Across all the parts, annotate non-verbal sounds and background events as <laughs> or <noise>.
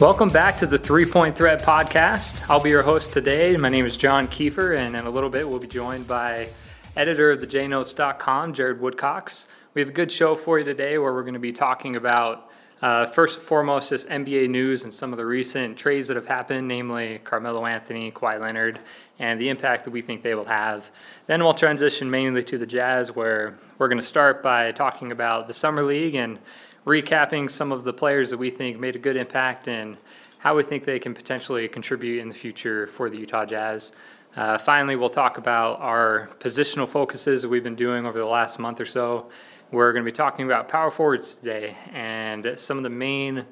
Welcome back to the Three Point Threat podcast. I'll be your host today. My name is John Kiefer, and in a little bit, we'll be joined by editor of the JNotes.com, Jared Woodcox. We have a good show for you today where we're going to be talking about, uh, first and foremost, just NBA news and some of the recent trades that have happened, namely Carmelo Anthony, Kawhi Leonard, and the impact that we think they will have. Then we'll transition mainly to the Jazz, where we're going to start by talking about the Summer League and recapping some of the players that we think made a good impact and how we think they can potentially contribute in the future for the Utah Jazz. Uh, finally, we'll talk about our positional focuses that we've been doing over the last month or so. We're going to be talking about power forwards today and some of the main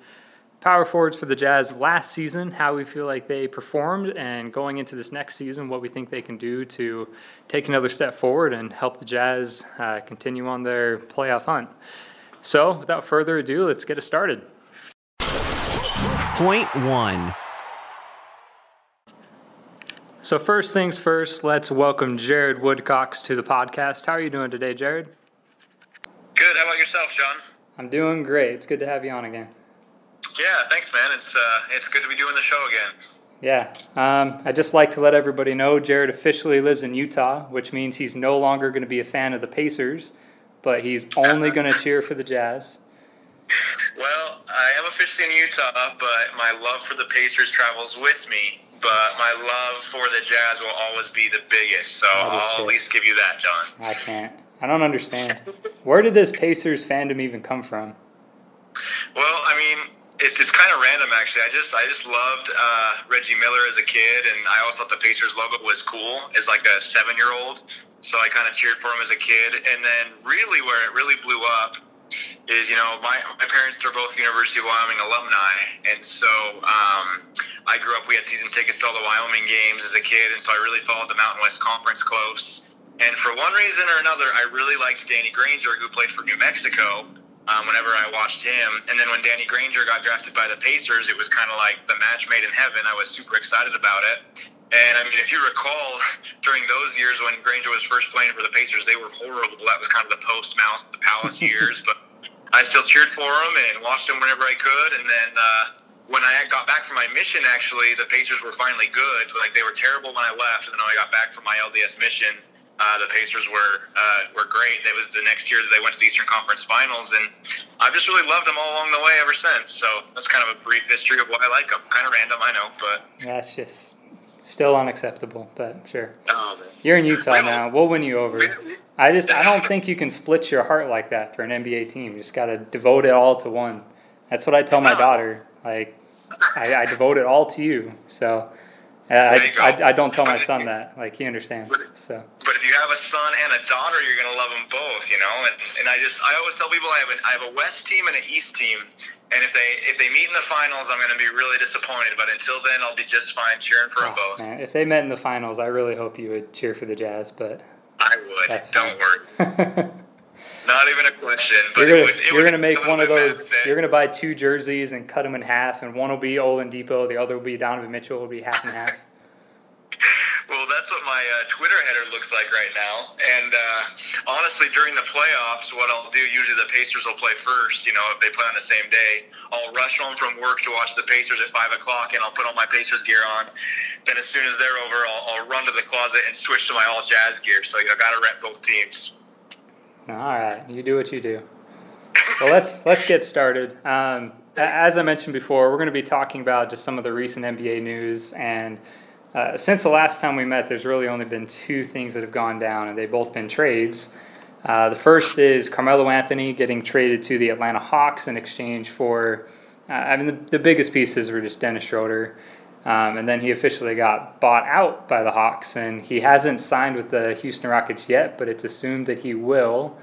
power forwards for the Jazz last season, how we feel like they performed, and going into this next season, what we think they can do to take another step forward and help the Jazz uh, continue on their playoff hunt. So, without further ado, let's get it started. Point one. So, first things first, let's welcome Jared Woodcox to the podcast. How are you doing today, Jared? Good. How about yourself, John? I'm doing great. It's good to have you on again. Yeah, thanks, man. It's uh, it's good to be doing the show again. Yeah. Um, I'd just like to let everybody know Jared officially lives in Utah, which means he's no longer going to be a fan of the Pacers but he's only going to cheer for the Jazz. Well, I am officially in Utah, but my love for the Pacers travels with me. But my love for the Jazz will always be the biggest. So I'll at least give you that, John. I can't. I don't understand. Where did this Pacers fandom even come from? Well, I mean, it's, it's kind of random actually. I just I just loved uh, Reggie Miller as a kid, and I always thought the Pacers logo was cool as like a seven year old. So I kind of cheered for him as a kid. And then really where it really blew up is, you know, my, my parents are both University of Wyoming alumni. And so um, I grew up, we had season tickets to all the Wyoming games as a kid. And so I really followed the Mountain West Conference close. And for one reason or another, I really liked Danny Granger, who played for New Mexico. Um, whenever I watched him, and then when Danny Granger got drafted by the Pacers, it was kind of like the match made in heaven. I was super excited about it. And I mean, if you recall, during those years when Granger was first playing for the Pacers, they were horrible. That was kind of the post Malice, the Palace <laughs> years. But I still cheered for them and watched them whenever I could. And then uh, when I got back from my mission, actually, the Pacers were finally good. Like they were terrible when I left, and then when I got back from my LDS mission, uh, the Pacers were uh, were great. It was the next year that they went to the Eastern Conference Finals, and I've just really loved them all along the way ever since. So that's kind of a brief history of why I like them. Kind of random, I know, but that's just Still unacceptable, but sure. Oh, You're in Utah now. We'll win you over. I just I don't think you can split your heart like that for an NBA team. You just got to devote it all to one. That's what I tell my daughter. Like I, I devote it all to you. So Uh, I, I, I, don't tell my son that. Like he understands. So. But if you have a son and a daughter, you're gonna love them both. You know. And, and I just I always tell people I have an, I have a West team and an East team, and if they if they meet in the finals, I'm going to be really disappointed. But until then, I'll be just fine cheering for oh, them both. Man. If they met in the finals, I really hope you would cheer for the Jazz. But I would. That's Don't worry. <laughs> Not even a question. But you're gonna, you're gonna make one of those. You're gonna buy two jerseys and cut them in half, and one will be Oladipo, the other will be Donovan Mitchell. Will be half and half. <laughs> Well, that's what my uh, Twitter header looks like right now. And uh, honestly, during the playoffs, what I'll do usually the Pacers will play first. You know, if they play on the same day, I'll rush home from work to watch the Pacers at five o'clock, and I'll put all my Pacers gear on. Then as soon as they're over, I'll, I'll run to the closet and switch to my all Jazz gear. So you know, got to rep both teams. All right, you do what you do. Well, let's let's get started. Um, as I mentioned before, we're going to be talking about just some of the recent NBA news and uh, since the last time we met, there's really only been two things that have gone down, and they've both been trades. Uh, the first is Carmelo Anthony getting traded to the Atlanta Hawks in exchange for, uh, I mean, the, the, biggest pieces were just Dennis Schroeder. Um, and then he officially got bought out by the Hawks, and he hasn't signed with the Houston Rockets yet, but it's assumed that he will.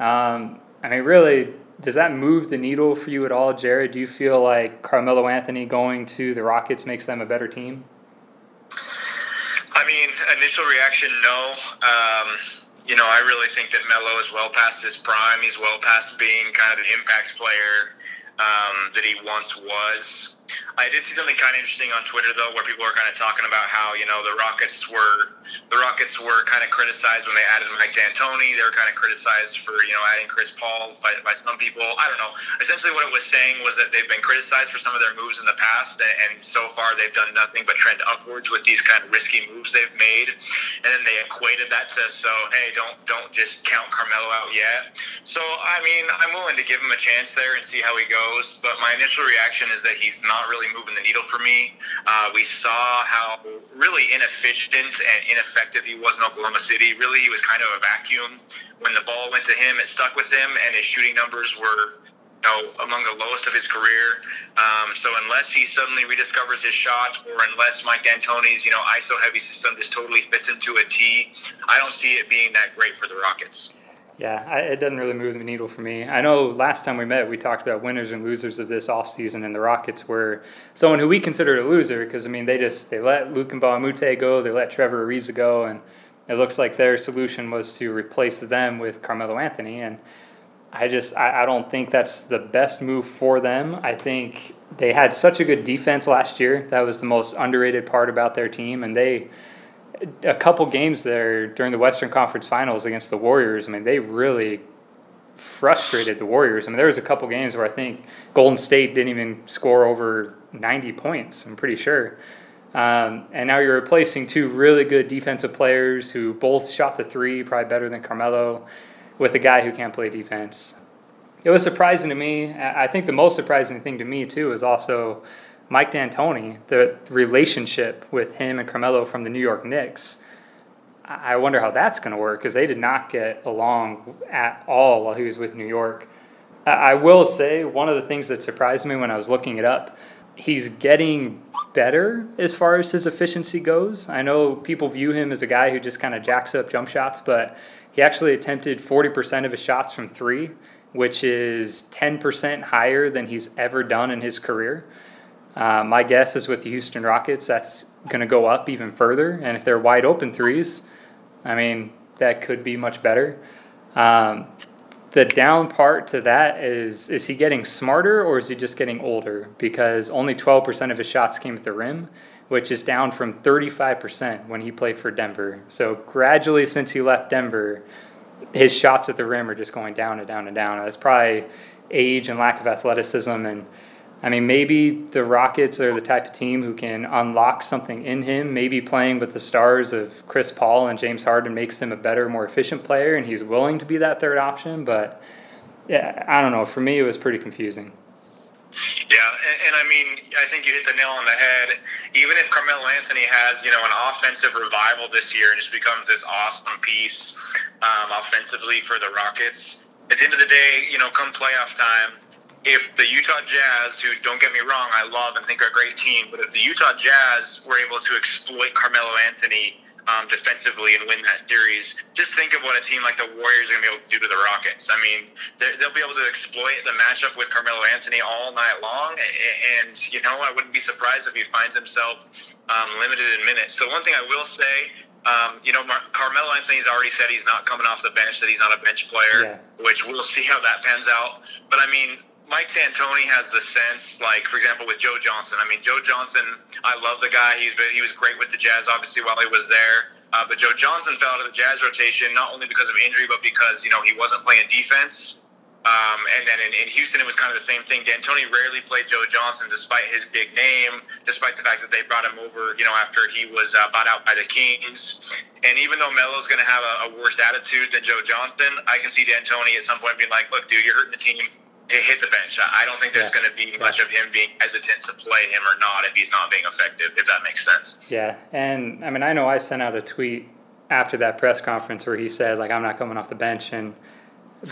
Um, I mean, really, does that move the needle for you at all, Jared? Do you feel like Carmelo Anthony going to the Rockets makes them a better team? I mean, initial reaction, no. Um, you know, I really think that Melo is well past his prime. He's well past being kind of the impact player um, that he once was. I did see something kind of interesting on Twitter though, where people were kind of talking about how you know the Rockets were the Rockets were kind of criticized when they added Mike D'Antoni. They were kind of criticized for you know adding Chris Paul by, by some people. I don't know. Essentially, what it was saying was that they've been criticized for some of their moves in the past, and so far they've done nothing but trend upwards with these kind of risky moves they've made. And then they equated that to so hey, don't don't just count Carmelo out yet. So I mean, I'm willing to give him a chance there and see how he goes. But my initial reaction is that he's not really moving the needle for me. Uh, we saw how really inefficient and ineffective he was in Oklahoma City. Really, he was kind of a vacuum. When the ball went to him, it stuck with him, and his shooting numbers were you know, among the lowest of his career. Um, so unless he suddenly rediscovers his shot, or unless Mike D'Antoni's you know ISO heavy system just totally fits into a T, I don't see it being that great for the Rockets. Yeah, I, it doesn't really move the needle for me. I know last time we met, we talked about winners and losers of this offseason, and the Rockets were someone who we considered a loser because, I mean, they just they let Luke Mbah a Moute go, they let Trevor Ariza go, and it looks like their solution was to replace them with Carmelo Anthony. And I just I, I don't think that's the best move for them. I think they had such a good defense last year. That was the most underrated part about their team, and they – a couple games there during the Western Conference Finals against the Warriors. I mean, they really frustrated the Warriors. I mean, there was a couple games where I think Golden State didn't even score over 90 points. I'm pretty sure. Um, and now you're replacing two really good defensive players who both shot the three, probably better than Carmelo, with a guy who can't play defense. It was surprising to me. I think the most surprising thing to me too is also Mike D'Antoni, the relationship with him and Carmelo from the New York Knicks, I wonder how that's going to work because they did not get along at all while he was with New York. I will say one of the things that surprised me when I was looking it up, he's getting better as far as his efficiency goes. I know people view him as a guy who just kind of jacks up jump shots, but he actually attempted 40% of his shots from three, which is 10% higher than he's ever done in his career. Uh, my guess is with the Houston Rockets, that's going to go up even further. And if they're wide open threes, I mean, that could be much better. Um, the down part to that is is he getting smarter or is he just getting older? Because only 12% of his shots came at the rim, which is down from 35% when he played for Denver. So gradually, since he left Denver, his shots at the rim are just going down and down and down. That's probably age and lack of athleticism and I mean, maybe the Rockets are the type of team who can unlock something in him. Maybe playing with the stars of Chris Paul and James Harden makes him a better, more efficient player, and he's willing to be that third option. But yeah, I don't know. For me, it was pretty confusing. Yeah, and, and, I mean, I think you hit the nail on the head. Even if Carmelo Anthony has, you know, an offensive revival this year and just becomes this awesome piece um, offensively for the Rockets, at the end of the day, you know, come playoff time, if the Utah Jazz, who don't get me wrong, I love and think are a great team, but if the Utah Jazz were able to exploit Carmelo Anthony um, defensively and win that series, just think of what a team like the Warriors are going to be able to do to the Rockets. I mean, they'll be able to exploit the matchup with Carmelo Anthony all night long, and you know, I wouldn't be surprised if he finds himself um, limited in minutes. So one thing I will say. Um, you know, Mar- Carmelo Anthony's already said he's not coming off the bench, that he's not a bench player, yeah. which we'll see how that pans out. But I mean, Mike D'Antoni has the sense, like for example, with Joe Johnson. I mean, Joe Johnson, I love the guy. He's been, he was great with the Jazz, obviously, while he was there. Uh, but Joe Johnson fell out of the Jazz rotation not only because of injury, but because you know he wasn't playing defense. Um, and then in, in Houston, it was kind of the same thing. D'Antoni rarely played Joe Johnson, despite his big name, despite the fact that they brought him over, you know, after he was uh, bought out by the Kings. And even though Melo's going to have a, a worse attitude than Joe Johnson, I can see D'Antoni at some point being like, "Look, dude, you're hurting the team hit the bench. I don't think there's yeah. going to be much of him being hesitant to play him or not if he's not being effective, if that makes sense. Yeah. And I mean, I know I sent out a tweet after that press conference where he said, like, I'm not coming off the bench. And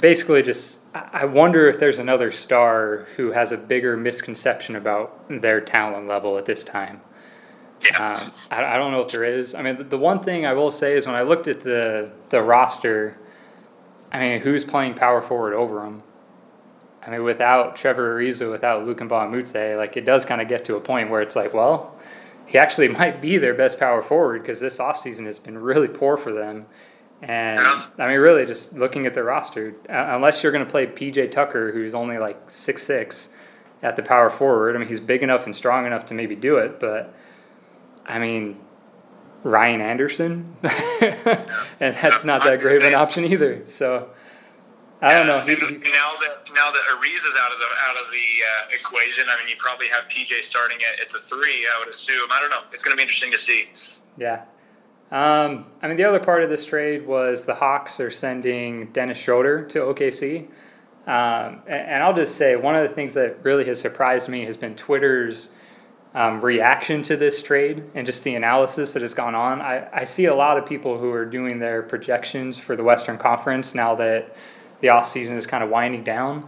basically, just, I wonder if there's another star who has a bigger misconception about their talent level at this time. Yeah. Um, I, I, don't know if there is. I mean, the, the one thing I will say is when I looked at the, the roster, I mean, who's playing power forward over him? I mean, without Trevor Ariza, without Luke Mbah a Moute, like it does kind of get to a point where it's like, well, he actually <laughs> might be their best power forward because this offseason has been really poor for them. And I mean, really, just looking at the roster, unless you're going to play PJ Tucker, who's only like six six, at the power forward. I mean, he's big enough and strong enough to maybe do it, but I mean, Ryan Anderson, <laughs> and that's not that great of an option either. So I don't know. Now that now that Ariza is out of the out of the uh, equation, I mean, you probably have PJ starting at it's a three. I would assume. I don't know. It's going to be interesting to see. Yeah. Um, I mean, the other part of this trade was the Hawks are sending Dennis Schroeder to OKC. Um, and, and, I'll just say one of the things that really has surprised me has been Twitter's um, reaction to this trade and just the analysis that has gone on. I, I see a lot of people who are doing their projections for the Western Conference now that the off season is kind of winding down.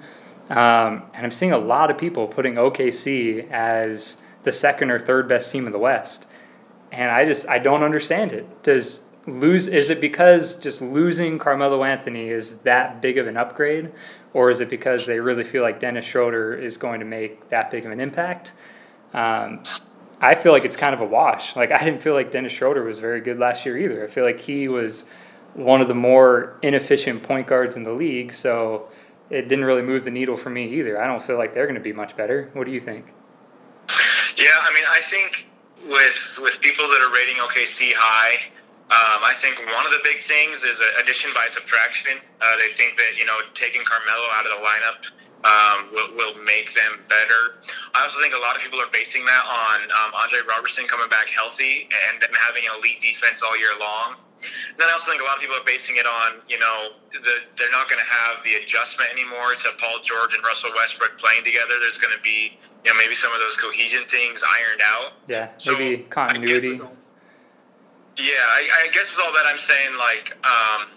Um, and I'm seeing a lot of people putting OKC as the second or third best team in the West. And I just I don't understand it. Does lose is it because just losing Carmelo Anthony is that big of an upgrade or is it because they really feel like Dennis Schroeder is going to make that big of an impact? Um, I feel like it's kind of a wash. Like I didn't feel like Dennis Schroeder was very good last year either. I feel like he was one of the more inefficient point guards in the league, so it didn't really move the needle for me either. I don't feel like they're going to be much better. What do you think? Yeah, I mean, I think with with people that are rating OKC high, um, I think one of the big things is addition by subtraction. Uh, they think that you know taking Carmelo out of the lineup um, will, will make them better. I also think a lot of people are basing that on um, Andre Roberson coming back healthy and them having an elite defense all year long. And then I also think a lot of people are basing it on, you know, the, they're not going to have the adjustment anymore to Paul George and Russell Westbrook playing together. There's going to be, you know, maybe some of those cohesion things ironed out. Yeah, so maybe continuity. I yeah, I, I guess with all that, I'm saying like um,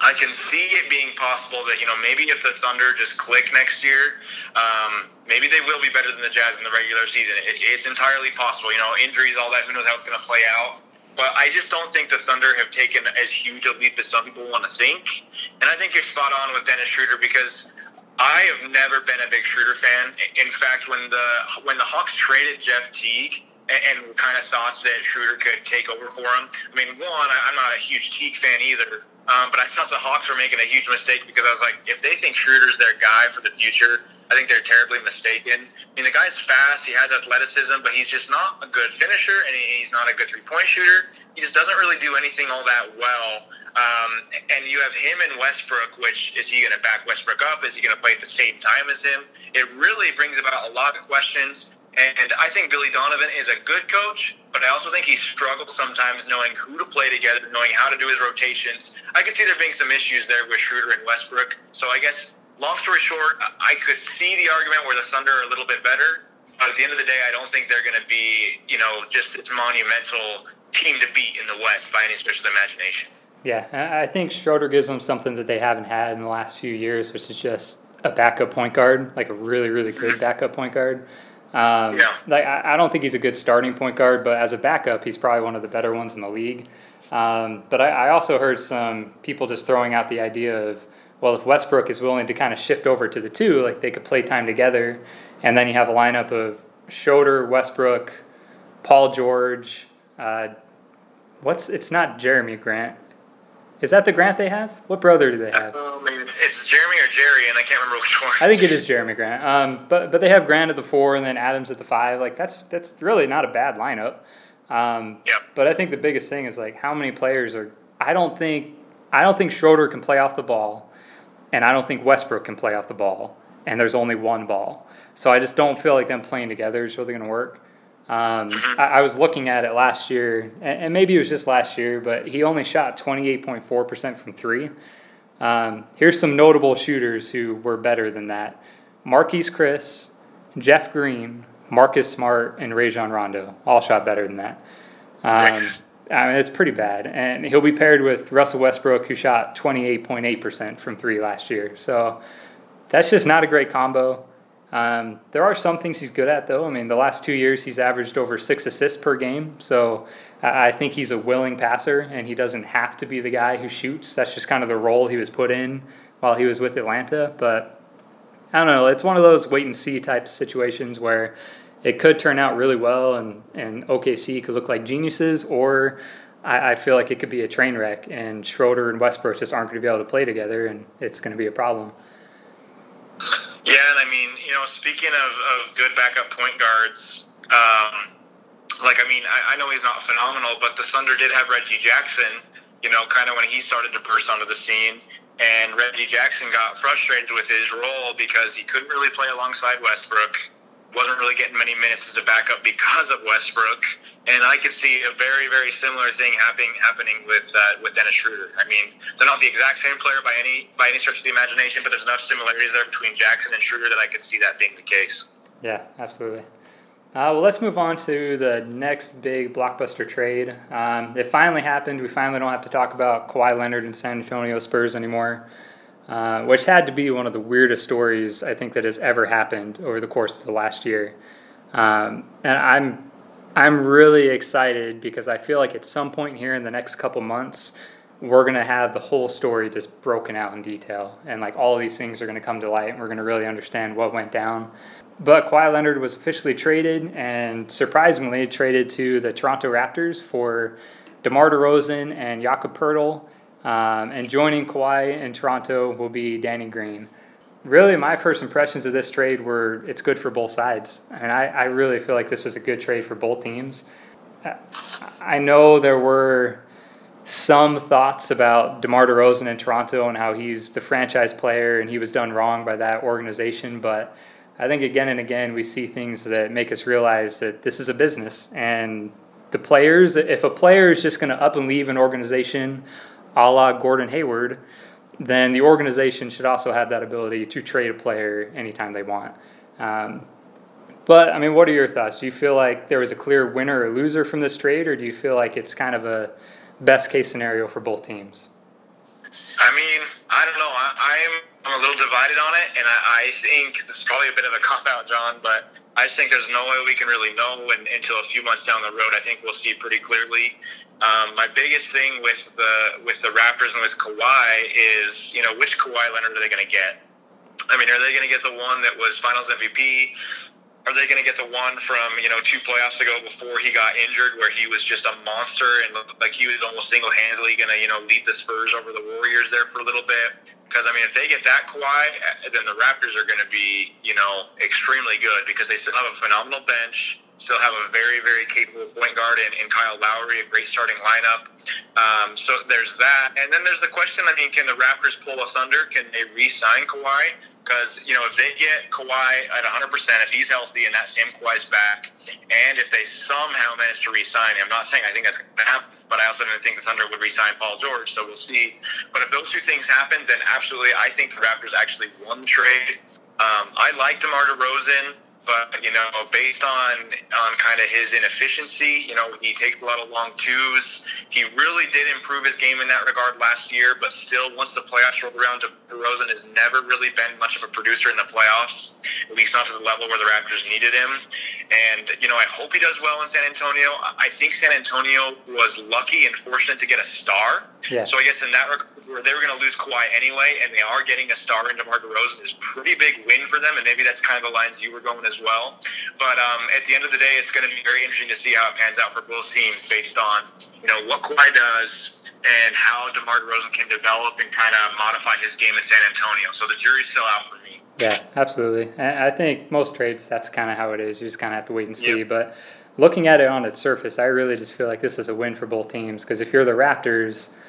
I can see it being possible that you know maybe if the Thunder just click next year, um, maybe they will be better than the Jazz in the regular season. It, it's entirely possible. You know, injuries, all that. Who knows how it's going to play out? But I just don't think the Thunder have taken as huge a leap as some people want to think. And I think you're spot on with Dennis Schroeder because I have never been a big Schroeder fan. In fact, when the when the Hawks traded Jeff Teague and, and kind of thought that Schroeder could take over for him, I mean, one, I'm not a huge Teague fan either. Um, but I thought the Hawks were making a huge mistake because I was like, if they think Schroeder's their guy for the future, I think they're terribly mistaken. I mean, the guy's fast, he has athleticism, but he's just not a good finisher, and he's not a good three point shooter. He just doesn't really do anything all that well. Um, and you have him and Westbrook, which is he going to back Westbrook up? Is he going to play at the same time as him? It really brings about a lot of questions. And I think Billy Donovan is a good coach, but I also think he struggles sometimes knowing who to play together, knowing how to do his rotations. I could see there being some issues there with Schroeder and Westbrook. So I guess, long story short, I could see the argument where the Thunder are a little bit better. But at the end of the day, I don't think they're going to be, you know, just this monumental team to beat in the West by any stretch of the imagination. Yeah, I think Schroeder gives them something that they haven't had in the last few years, which is just a backup point guard, like a really, really good backup point guard. Um, yeah. Like I, I, don't think he's a good starting point guard, but as a backup, he's probably one of the better ones in the league. Um, but I, I, also heard some people just throwing out the idea of, well, if Westbrook is willing to kind of shift over to the two, like they could play time together, and then you have a lineup of Schroeder, Westbrook, Paul George. Uh, what's it's not Jeremy Grant. Is that the Grant they have? What brother do they have? Man, it's Jerami or Jerry, and I can't remember which one. I think it is Jeremy Grant. Um, but but they have Grant at the four, and then Adams at the five. Like that's that's really not a bad lineup. Um, yeah. But I think the biggest thing is like how many players are. I don't think I don't think Schroeder can play off the ball, and I don't think Westbrook can play off the ball. And there's only one ball, so I just don't feel like them playing together is really going to work. Um, I, I, was looking at it last year, and, and, maybe it was just last year, but he only shot 28.4% from three. Um, here's some notable shooters who were better than that Marquese Chriss, Jeff Green, Marcus Smart, and Rajon Rondo all shot better than that. Um, <laughs> I mean, it's pretty bad. And he'll be paired with Russell Westbrook, who shot 28.8% from three last year. So that's just not a great combo. Um, there are some things he's good at, though. I mean, the last two years he's averaged over six assists per game, so I think he's a willing passer, and he doesn't have to be the guy who shoots. That's just kind of the role he was put in while he was with Atlanta. But I don't know. It's one of those wait and see type situations where it could turn out really well, and and OKC could look like geniuses, or I, I feel like it could be a train wreck, and Schroeder and Westbrook just aren't going to be able to play together, and it's going to be a problem. Yeah, and I mean, you know, speaking of, of good backup point guards, um, like I mean, I, I know he's not phenomenal, but the Thunder did have Reggie Jackson. You know, kind of when he started to burst onto the scene, and Reggie Jackson got frustrated with his role because he couldn't really play alongside Westbrook wasn't really getting many minutes as a backup because of Westbrook, and I could see a very, very similar thing happening happening with uh, with Dennis Schroeder. I mean, they're not the exact same player by any by any stretch of the imagination, but there's enough similarities there between Jackson and Schroeder that I could see that being the case. Yeah, absolutely. Uh, well, let's move on to the next big blockbuster trade. Um, it finally happened. We finally don't have to talk about Kawhi Leonard and San Antonio Spurs anymore. Uh, which had to be one of the weirdest stories I think that has ever happened over the course of the last year. Um, and I'm I'm really excited because I feel like at some point here in the next couple months, we're gonna have the whole story just broken out in detail, and like all these things are gonna come to light, and we're gonna really understand what went down. But Kawhi Leonard was officially traded, and surprisingly traded to the Toronto Raptors for DeMar DeRozan and Jakob Poeltl um, and joining Kawhi in Toronto will be Danny Green. Really, my first impressions of this trade were it's good for both sides. And I, I really feel like this is a good trade for both teams. I know there were some thoughts about DeMar DeRozan in Toronto and how he's the franchise player and he was done wrong by that organization. But I think again and again we see things that make us realize that this is a business and the players, if a player is just going to up and leave an organization a la Gordon Hayward, then the organization should also have that ability to trade a player anytime they want. Um, but I mean, what are your thoughts? Do you feel like there was a clear winner or loser from this trade, or do you feel like it's kind of a best case scenario for both teams? I mean, I don't know. I, am I'm, I'm a little divided on it, and I, I think this is probably a bit of a cop out, John, but I just think there's no way we can really know and, until a few months down the road. I think we'll see pretty clearly. Um, my biggest thing with the with the Raptors and with Kawhi is, you know, which Kawhi Leonard are they going to get? I mean, are they going to get the one that was Finals MVP? Are they going to get the one from you know two playoffs ago before he got injured, where he was just a monster and like he was almost single handedly going to you know lead the Spurs over the Warriors there for a little bit? Because I mean, if they get that Kawhi, eh, then the Raptors are going to be, you know, extremely good because they still have a phenomenal bench, still have a very, very capable point guard in, in Kyle Lowry, a great starting lineup. Um, so there's that, and then there's the question. I mean, can the Raptors pull a Thunder? Can they re-sign Kawhi? Because you know, if they get Kawhi at 100, percent if he's healthy and that same Kawhi's back, and if they somehow manage to re-sign him, I'm not saying I think that's going to happen but I also didn't think the Thunder would re-sign Paul George, so we'll see. But if those two things happen, then absolutely, I think the Raptors actually won trade. Um, I like DeMar DeRozan but you know, based on on kind of his inefficiency, you know, he takes a lot of long twos. He really did improve his game in that regard last year, but still, once the playoffs rolled around, DeRozan has never really been much of a producer in the playoffs, at least not to the level where the Raptors needed him. And you know, I hope he does well in San Antonio. I think San Antonio was lucky and fortunate to get a star. Yeah. So I guess in that regard, where they were going to lose Kawhi anyway, and they are getting a star in DeMar DeRozan is pretty big win for them, and maybe that's kind of the lines you were going as well. But um, at the end of the day, it's going to be very interesting to see how it pans out for both teams based on you know what Kawhi does and how DeMar DeRozan can develop and kind of modify his game in San Antonio. So the jury's still out for me. Yeah, absolutely. I think most trades, that's kind of how it is. You just kind of have to wait and see. Yep. But looking at it on its surface, I really just feel like this is a win for both teams because if you're the Raptors –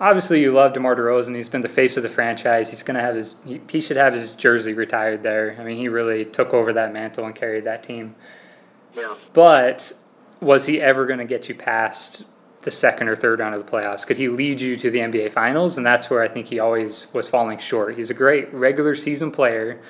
obviously you love DeMar DeRozan. He's been the face of the franchise. He's going to have his he, he, should have his jersey retired there. I mean, he really took over that mantle and carried that team. Yeah. But was he ever going to get you past the second or third round of the playoffs? Could he lead you to the NBA finals? And that's where I think he always was falling short. He's a great regular season player,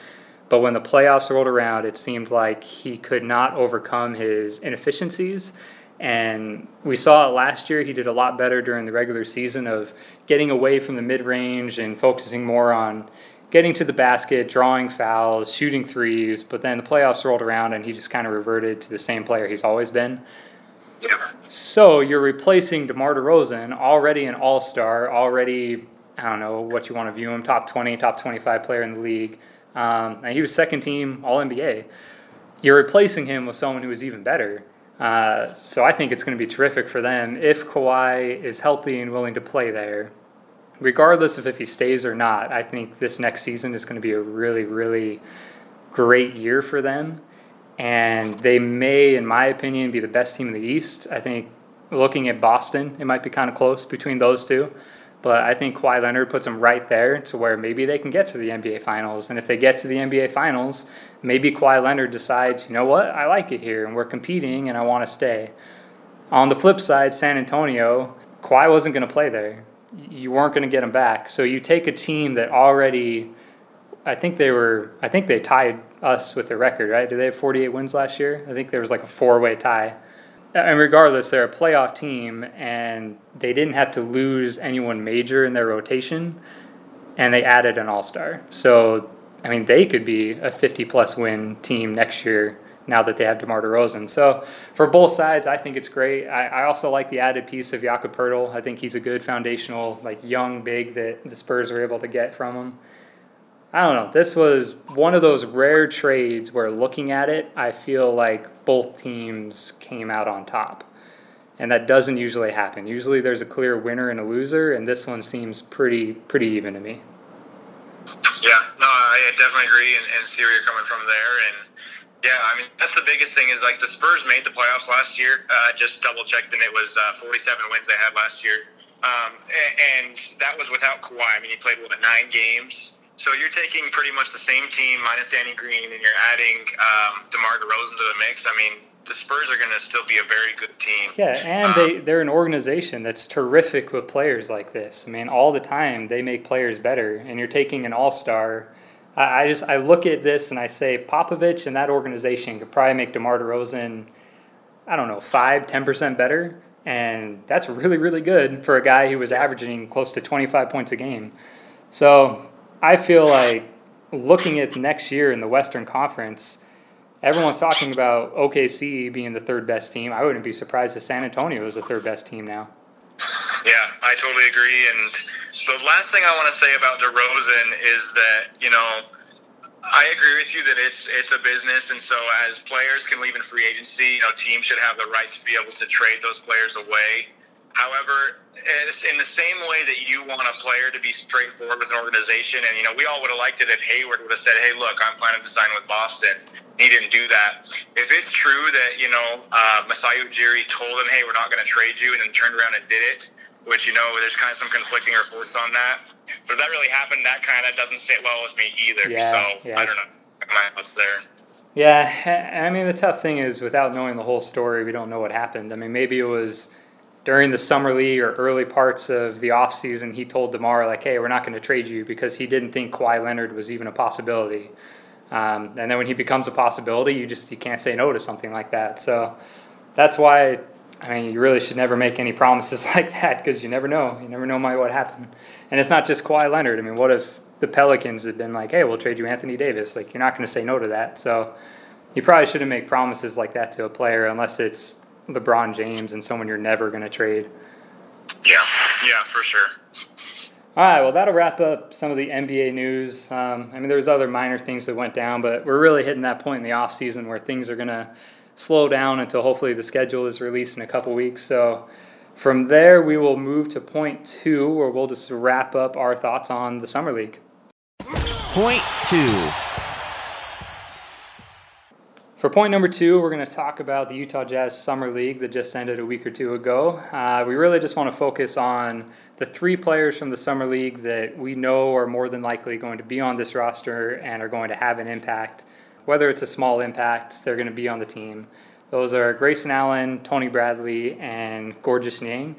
but when the playoffs rolled around, it seemed like he could not overcome his inefficiencies and we saw it last year. He did a lot better during the regular season of getting away from the mid range and focusing more on getting to the basket, drawing fouls, shooting threes. But then the playoffs rolled around and he just kind of reverted to the same player he's always been. So you're replacing DeMar DeRozan, already an all star, already, I don't know what you want to view him, top 20, top 25 player in the league. Um, and he was second team All NBA. You're replacing him with someone who is even better. Uh, so I think it's going to be terrific for them if Kawhi is healthy and willing to play there. regardless of if he stays or not, I think this next season is going to be a really, really great year for them. And they may, in my opinion, be the best team in the East. I think looking at Boston, it might be kind of close between those two. But I think Kawhi Leonard puts them right there to where maybe they can get to the NBA Finals. And if they get to the NBA Finals, maybe Kawhi Leonard decides, you know what, I like it here and we're competing and I want to stay. On the flip side, San Antonio, Kawhi wasn't going to play there. You weren't going to get him back. So you take a team that already, I think they were, I think they tied us with the record, right? Did they have 48 wins last year? I think there was like a four way tie and regardless, they're a playoff team, and they didn't have to lose anyone major in their rotation, and they added an all star. So, I mean, they could be a 50 plus win team next year now that they have DeMar DeRozan. So, for both sides, I think it's great. I, I also like the added piece of Jakob Poeltl. I think he's a good foundational, like young big that the Spurs were able to get from him. I don't know. This was one of those rare trades where looking at it, I feel like both teams came out on top. And that doesn't usually happen. Usually there's a clear winner and a loser, and this one seems pretty pretty even to me. Yeah, no, I definitely agree and, and see where you're coming from there. And yeah, I mean, that's the biggest thing is like the Spurs made the playoffs last year. Uh, just double checked, and it was uh, 47 wins they had last year. Um, and, and that was without Kawhi. I mean, he played, what, nine games? So you're taking pretty much the same team minus Danny Green, and you're adding um, DeMar DeRozan to the mix. I mean, the Spurs are going to still be a very good team. Yeah, and um, they they're an organization that's terrific with players like this. I mean, all the time they make players better, and you're taking an all star. I, I just I look at this and I say Popovich and that organization could probably make DeMar DeRozan, I don't know, five ten percent better, and that's really really good for a guy who was averaging close to 25 points a game. So I feel like looking at next year in the Western Conference, everyone's talking about OKC being the third best team. I wouldn't be surprised if San Antonio is the third best team now. Yeah, I totally agree. And the last thing I want to say about DeRozan is that you know I agree with you that it's it's a business, and so as players can leave in free agency, you know teams should have the right to be able to trade those players away. However, in the same way that you want a player to be straightforward with an organization, and you know, we all would have liked it if Hayward would have said, "Hey, look, I'm planning to sign with Boston." He didn't do that. If it's true that you know uh, Masai Ujiri told him, "Hey, we're not going to trade you," and then turned around and did it, which you know, there's kind of some conflicting reports on that. But if that really happened, that kind of doesn't sit well with me either. Yeah, so yeah, I don't know. My thoughts there. Yeah, I mean, the tough thing is without knowing the whole story, we don't know what happened. I mean, maybe it was during the summer league or early parts of the offseason, he told DeMar, like, hey, we're not going to trade you because he didn't think Kawhi Leonard was even a possibility. Um, and then when he becomes a possibility, you just you can't say no to something like that. So that's why I mean you really should never make any promises <laughs> like that because you never know. You never know might what happen. And it's not just Kawhi Leonard. I mean, what if the Pelicans had been like, hey, we'll trade you Anthony Davis? Like you're not going to say no to that. So you probably shouldn't make promises like that to a player unless it's LeBron James and someone you're never going to trade. Yeah, yeah, for sure. All right, well, that'll wrap up some of the NBA news. Um, I mean, there's other minor things that went down, but we're really hitting that point in the off season where things are going to slow down until hopefully the schedule is released in a couple weeks. So from there, we will move to point two, where we'll just wrap up our thoughts on the summer league. Point two. For point number two, we're going to talk about the Utah Jazz Summer League that just ended a week or two ago. Uh, we really just want to focus on the three players from the Summer League that we know are more than likely going to be on this roster and are going to have an impact. Whether it's a small impact, they're going to be on the team. Those are Grayson Allen, Tony Bradley, and Gorgeous Niang.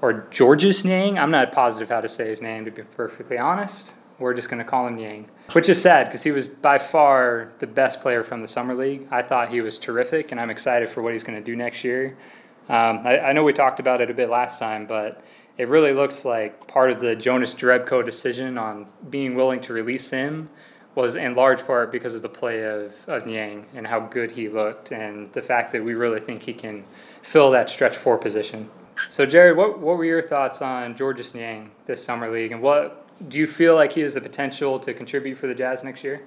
Or Georges Niang. I'm not positive how to say his name, to be perfectly honest. We're just going to call him Yang, which is sad because he was by far the best player from the summer league. I thought he was terrific, and I'm excited for what he's going to do next year. Um, I, I, know we talked about it a bit last time, but it really looks like part of the Jonas Jerebko decision on being willing to release him was in large part because of the play of, of Niang and how good he looked, and the fact that we really think he can fill that stretch four position. So, Jared, what, what were your thoughts on Georges Niang this summer league, and what do you feel like he has the potential to contribute for the Jazz next year?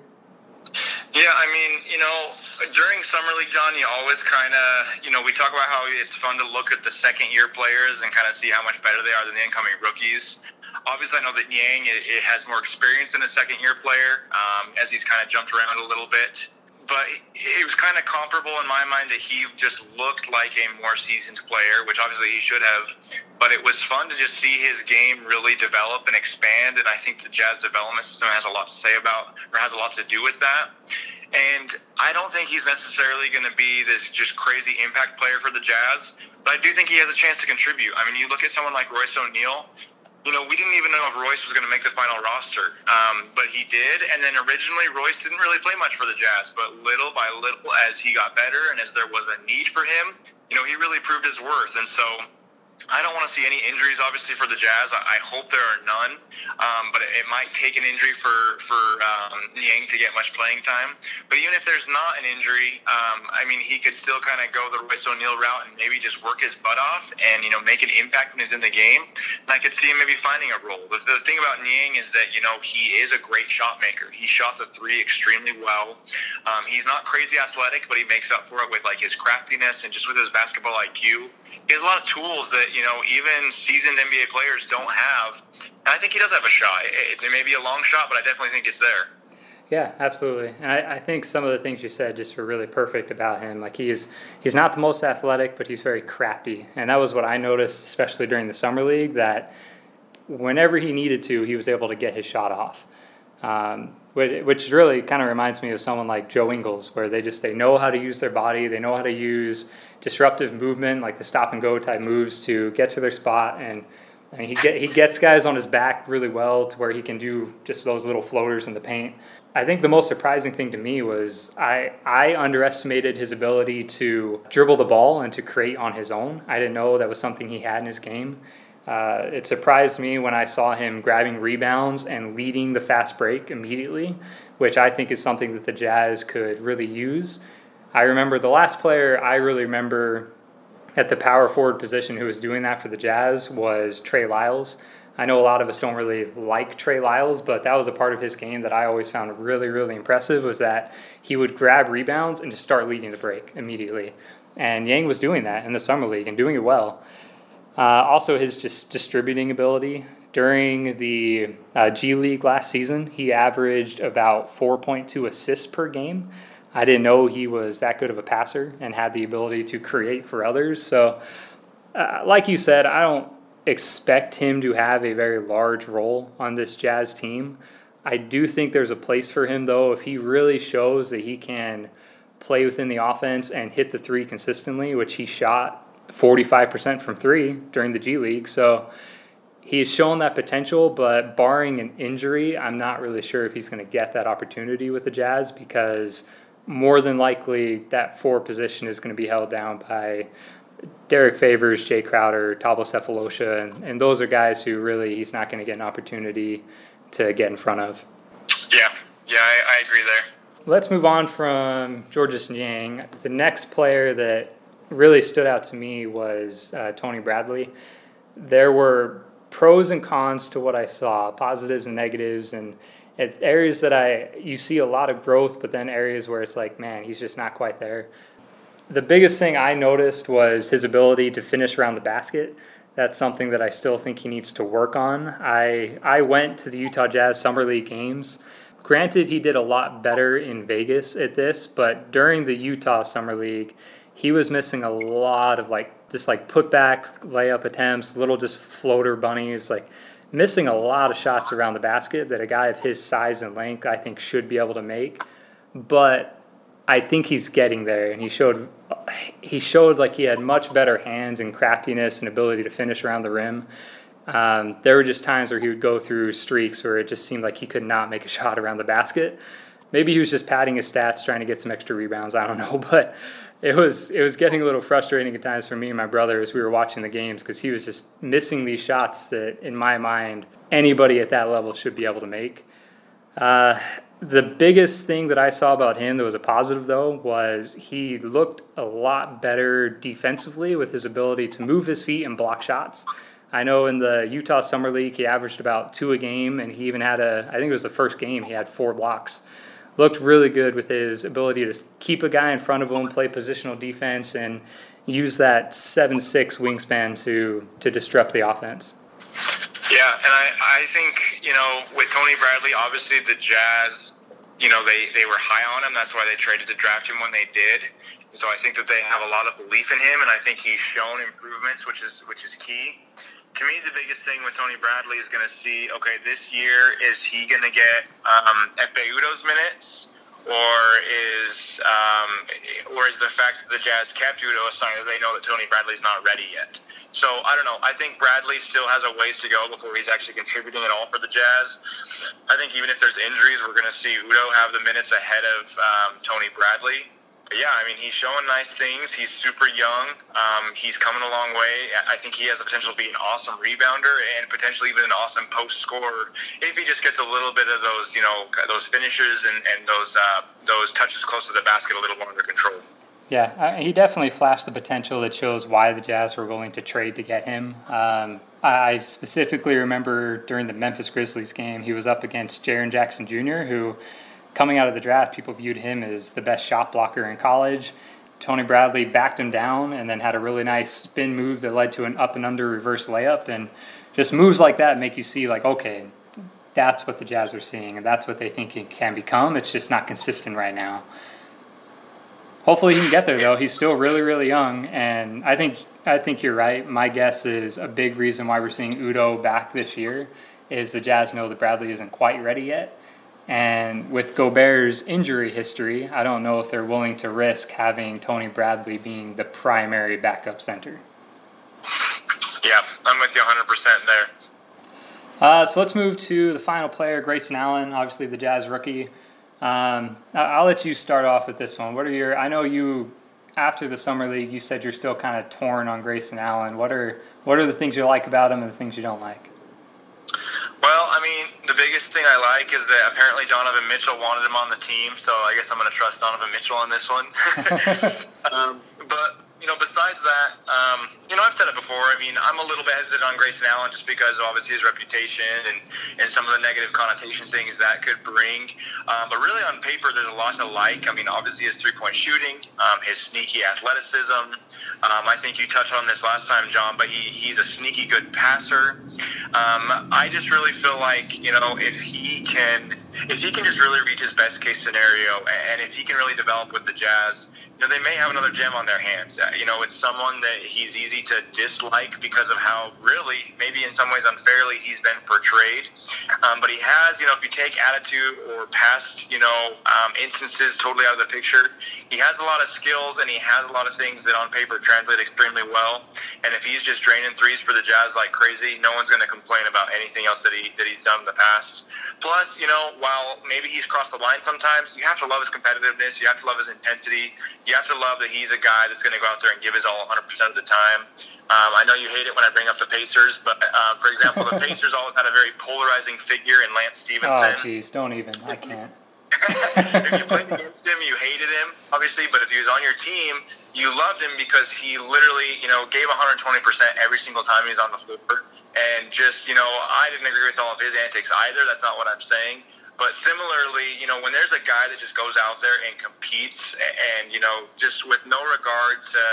Yeah, I mean, you know, during summer league, John, you always kind of, you know, we talk about how it's fun to look at the second year players and kind of see how much better they are than the incoming rookies. Obviously, I know that Niang it, it has more experience than a second year player, um, as he's kind of jumped around a little bit. But it was kind of comparable in my mind that he just looked like a more seasoned player, which obviously he should have. But it was fun to just see his game really develop and expand. And I think the Jazz development system has a lot to say about, or has a lot to do with that. And I don't think he's necessarily going to be this just crazy impact player for the Jazz, but I do think he has a chance to contribute. I mean, you look at someone like Royce O'Neale. You know, we didn't even know if Royce was going to make the final roster, um, but he did. And then originally, Royce didn't really play much for the Jazz, but little by little, as he got better and as there was a need for him, you know, he really proved his worth. And so I don't want to see any injuries, obviously, for the Jazz. I, hope there are none, um, but it, might take an injury for for um, Niang to get much playing time. But even if there's not an injury, um, I mean, he could still kind of go the Royce O'Neale route and maybe just work his butt off and you know make an impact when he's in the game. And I could see him maybe finding a role. The, the thing about Niang is that you know he is a great shot maker. He shot the three extremely well. Um, he's not crazy athletic, but he makes up for it with like his craftiness and just with his basketball IQ he has a lot of tools that you know even seasoned NBA players don't have. And I think he does have a shot. It, it may be a long shot, but I definitely think it's there. Yeah, absolutely. And I, I, think some of the things you said just were really perfect about him. Like he's he's not the most athletic, but he's very crafty, and that was what I noticed, especially during the summer league. That whenever he needed to, he was able to get his shot off. Um, which, which really kind of reminds me of someone like Joe Ingles, where they just they know how to use their body, they know how to use disruptive movement, like the stop and go type moves, to get to their spot. And I mean, he get he gets guys on his back really well to where he can do just those little floaters in the paint. I think the most surprising thing to me was I I underestimated his ability to dribble the ball and to create on his own. I didn't know that was something he had in his game. Uh, it surprised me when I saw him grabbing rebounds and leading the fast break immediately, which I think is something that the Jazz could really use. I remember the last player I really remember at the power forward position who was doing that for the Jazz was Trey Lyles. I know a lot of us don't really like Trey Lyles, but that was a part of his game that I always found really, really impressive was that he would grab rebounds and just start leading the break immediately. And Niang was doing that in the summer league and doing it well. Uh, also, his just distributing ability. During the uh, G League last season, he averaged about 4.2 assists per game. I didn't know he was that good of a passer and had the ability to create for others. So, uh, like you said, I don't expect him to have a very large role on this Jazz team. I do think there's a place for him, though, if he really shows that he can play within the offense and hit the three consistently, which he shot 45% from three during the G League. So he's shown that potential, but barring an injury, I'm not really sure if he's going to get that opportunity with the Jazz because more than likely that four position is going to be held down by Derek Favors, Jae Crowder, Thabo Sefolosha, and, and those are guys who really he's not going to get an opportunity to get in front of. Yeah, yeah, I, I agree there. Let's move on from Georges Niang. The next player that really stood out to me was uh, Tony Bradley. There were pros and cons to what I saw, positives and negatives, and areas that I you see a lot of growth, but then areas where it's like, man, he's just not quite there. The biggest thing I noticed was his ability to finish around the basket. That's something that I still think he needs to work on. I I went to the Utah Jazz summer league games. Granted, he did a lot better in Vegas at this, but during the Utah summer league, he was missing a lot of like just like putback layup attempts, little just floater bunnies, like missing a lot of shots around the basket that a guy of his size and length I think should be able to make. But I think he's getting there, and he showed he showed like he had much better hands and craftiness and ability to finish around the rim. Um, there were just times where he would go through streaks where it just seemed like he could not make a shot around the basket. Maybe he was just padding his stats, trying to get some extra rebounds. I don't <laughs> know, but it was it was getting a little frustrating at times for me and my brother as we were watching the games because he was just missing these shots that, in my mind, anybody at that level should be able to make. Uh, the biggest thing that I saw about him that was a positive though was he looked a lot better defensively with his ability to move his feet and block shots. I know in the Utah Summer League he averaged about two a game, and he even had a I think it was the first game he had four blocks looked really good with his ability to keep a guy in front of him, play positional defense, and use that seven six wingspan to to disrupt the offense. Yeah, and I, I think, you know, with Tony Bradley, obviously the Jazz, you know, they, they were high on him. That's why they traded to draft him when they did. So I think that they have a lot of belief in him, and I think he's shown improvements, which is which is key. To me, the biggest thing with Tony Bradley is going to see, okay, this year, is he going to get um, Ekpe Udoh's minutes? or is um, or is the fact that the Jazz kept Udoh a sign that they know that Tony Bradley's not ready yet? So I don't know. I think Bradley still has a ways to go before he's actually contributing at all for the Jazz. I think even if there's injuries, we're going to see Udoh have the minutes ahead of um, Tony Bradley yeah, I mean, he's showing nice things. He's super young. Um, he's coming a long way. I think he has the potential to be an awesome rebounder and potentially even an awesome post scorer if he just gets a little bit of those, you know, those finishes and, and those uh, those touches close to the basket a little more under control. Yeah, uh, he definitely flashed the potential that shows why the Jazz were willing to trade to get him. Um, I specifically remember during the Memphis Grizzlies game, he was up against Jaren Jackson Jr., who coming out of the draft, people viewed him as the best shot blocker in college. Tony Bradley backed him down and then had a really nice spin move that led to an up and under reverse layup. And just moves like that make you see, like, okay, that's what the Jazz are seeing and that's what they think he can become. It's just not consistent right now. Hopefully he can get there though. He's still really, really young, and I think I think you're right. My guess is a big reason why we're seeing Udoh back this year is the Jazz know that Bradley isn't quite ready yet, and with Gobert's injury history, I don't know if they're willing to risk having Tony Bradley being the primary backup center. Yeah, I'm with you 100% there. Uh, so let's move to the final player, Grayson Allen, obviously the Jazz rookie. Um, I'll let you start off with this one. What are your? I know you after the summer league, you said you're still kind of torn on Grayson Allen. What are what are the things you like about him and the things you don't like? Well, I mean, the biggest thing I like is that apparently Donovan Mitchell wanted him on the team, so I guess I'm going to trust Donovan Mitchell on this one. <laughs> um, but you know, besides that, um, you know, I've said it before. I mean, I'm a little bit hesitant on Grayson Allen just because obviously his reputation and, and some of the negative connotation things that could bring. Um, but really, on paper, there's a lot to like. I mean, obviously his three point shooting, um, his sneaky athleticism. Um, I think you touched on this last time, John, but he, he's a sneaky good passer. Um, I just really feel like you know if he can if he can just really reach his best case scenario and if he can really develop with the Jazz you know, they may have another gem on their hands. Uh, you know, it's someone that he's easy to dislike because of how really, maybe in some ways unfairly, he's been portrayed. Um, but he has, you know, if you take attitude or past, you know, um, instances totally out of the picture, he has a lot of skills and he has a lot of things that on paper translate extremely well. And if he's just draining threes for the Jazz like crazy, no one's going to complain about anything else that he that he's done in the past. Plus, you know, while maybe he's crossed the line sometimes, you have to love his competitiveness. You have to love his intensity you have to love that he's a guy that's going to go out there and give his all 100% of the time. Um, I know you hate it when I bring up the Pacers, but uh, for example, the <laughs> Pacers always had a very polarizing figure in Lance Stephenson. Oh, jeez, don't even. I can't. <laughs> if you played against him, you hated him, obviously. But if he was on your team, you loved him because he literally, you know, gave 120% every single time he was on the floor. And just, you know, I didn't agree with all of his antics either. That's not what I'm saying. But similarly, you know, when there's a guy that just goes out there and competes, and you know, just with no regard to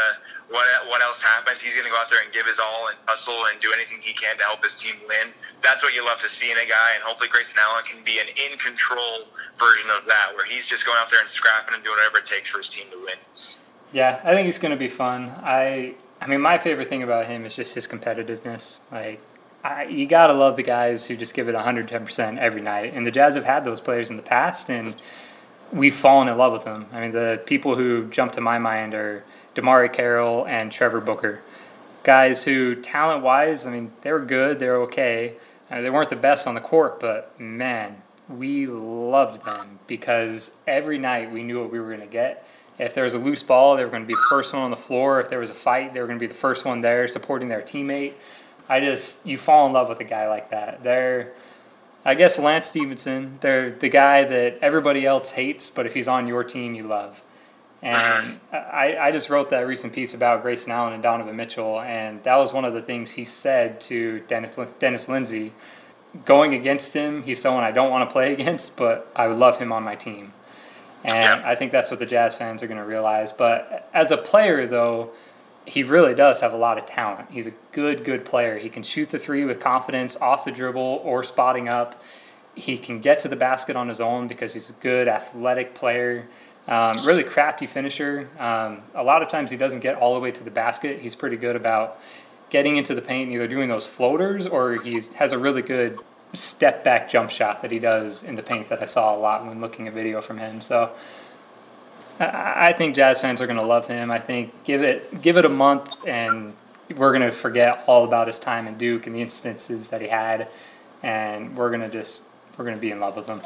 what what else happens, he's going to go out there and give his all and hustle and do anything he can to help his team win. That's what you love to see in a guy, and hopefully Grayson Allen can be an in control version of that, where he's just going out there and scrapping and doing whatever it takes for his team to win. Yeah, I think he's going to be fun. I I mean, my favorite thing about him is just his competitiveness. Like I, you gotta love the guys who just give it 110% every night. And the Jazz have had those players in the past, and we've fallen in love with them. I mean, the people who jump to my mind are DeMarre Carroll and Trevor Booker, guys who talent wise, I mean, they were good, they were okay. I mean, they weren't the best on the court, but man, we loved them because every night we knew what we were going to get. If there was a loose ball, they were going to be the first one on the floor. If there was a fight, they were going to be the first one there supporting their teammate. I just you fall in love with a guy like that. They're I guess Lance Stephenson, they're the guy that everybody else hates, but if he's on your team, you love. And I, I just wrote that recent piece about Grayson Allen and Donovan Mitchell, and that was one of the things he said to Dennis, Dennis Lindsey. Going against him, he's someone I don't want to play <laughs> against, but I would love him on my team. And I think that's what the Jazz fans are going to realize. But as a player, though, he really does have a lot of talent. He's a good, good player. He can shoot the three with confidence off the dribble or spotting up. He can get to the basket on his own because he's a good athletic player. Um, really crafty finisher. Um, a lot of times he doesn't get all the way to the basket. He's pretty good about getting into the paint, either doing those floaters or he has a really good step back jump shot that he does in the paint that I saw a lot when looking at video from him. So I think Jazz fans are going to love him. I think give it give it a month and we're going to forget all about his time in Duke and the instances that he had, and we're going to just we're going to be in love with him.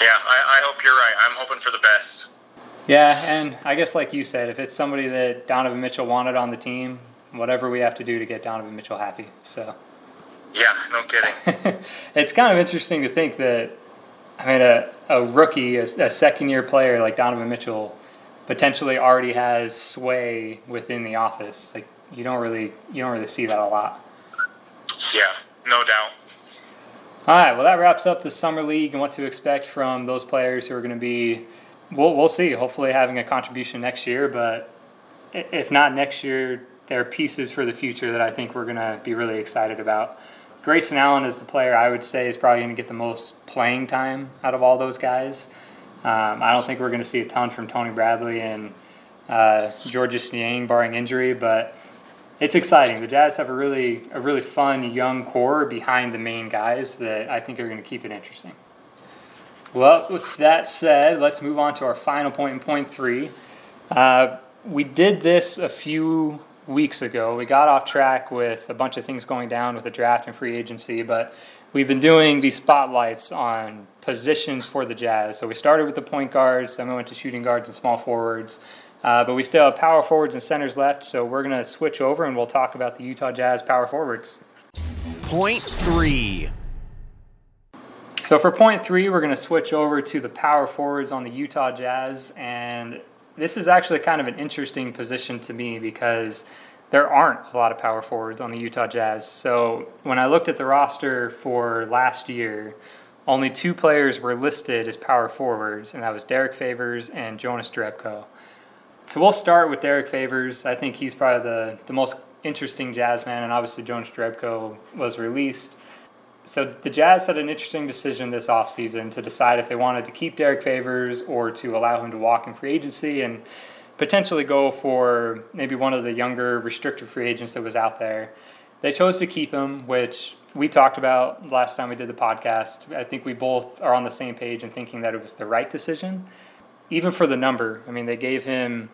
Yeah, I, I hope you're right. I'm hoping for the best. Yeah, and I guess like you said, if it's somebody that Donovan Mitchell wanted on the team, whatever we have to do to get Donovan Mitchell happy. So. Yeah, no kidding. <laughs> it's kind of interesting to think that, I mean, a, a rookie, a, a second year player like Donovan Mitchell, potentially already has sway within the office. Like you don't really you don't really see that a lot. Yeah, no doubt. All right, well that wraps up the summer league and what to expect from those players who are going to be. We'll we'll see. Hopefully, having a contribution next year, but if not next year, there are pieces for the future that I think we're going to be really excited about. Grayson Allen is the player I would say is probably going to get the most playing time out of all those guys. Um, I don't think we're going to see a ton from Tony Bradley and uh, Georges Niang, barring injury, but it's exciting. The Jazz have a really a really fun young core behind the main guys that I think are going to keep it interesting. Well, with that said, let's move on to our final point in point three. Uh, we did this a few weeks ago. We got off track with a bunch of things going down with the draft and free agency, but we've been doing these spotlights on positions for the Jazz. So we started with the point guards, then we went to shooting guards and small forwards. Uh, but we still have power forwards and centers left, so we're going to switch over and we'll talk about the Utah Jazz power forwards. Point three. So for point three, we're going to switch over to the power forwards on the Utah Jazz, and this is actually kind of an interesting position to me because there aren't a lot of power forwards on the Utah Jazz. So when I looked at the roster for last year, only two players were listed as power forwards, and that was Derrick Favors and Jonas Jerebko. So we'll start with Derrick Favors. I think he's probably the, the most interesting Jazz man, and obviously Jonas Jerebko was released. So the Jazz had an interesting decision this offseason to decide if they wanted to keep Derrick Favors or to allow him to walk in free agency and potentially go for maybe one of the younger restricted free agents that was out there. They chose to keep him, which we talked about last time we did the podcast. I think we both are on the same page in thinking that it was the right decision, even for the number. I mean, they gave him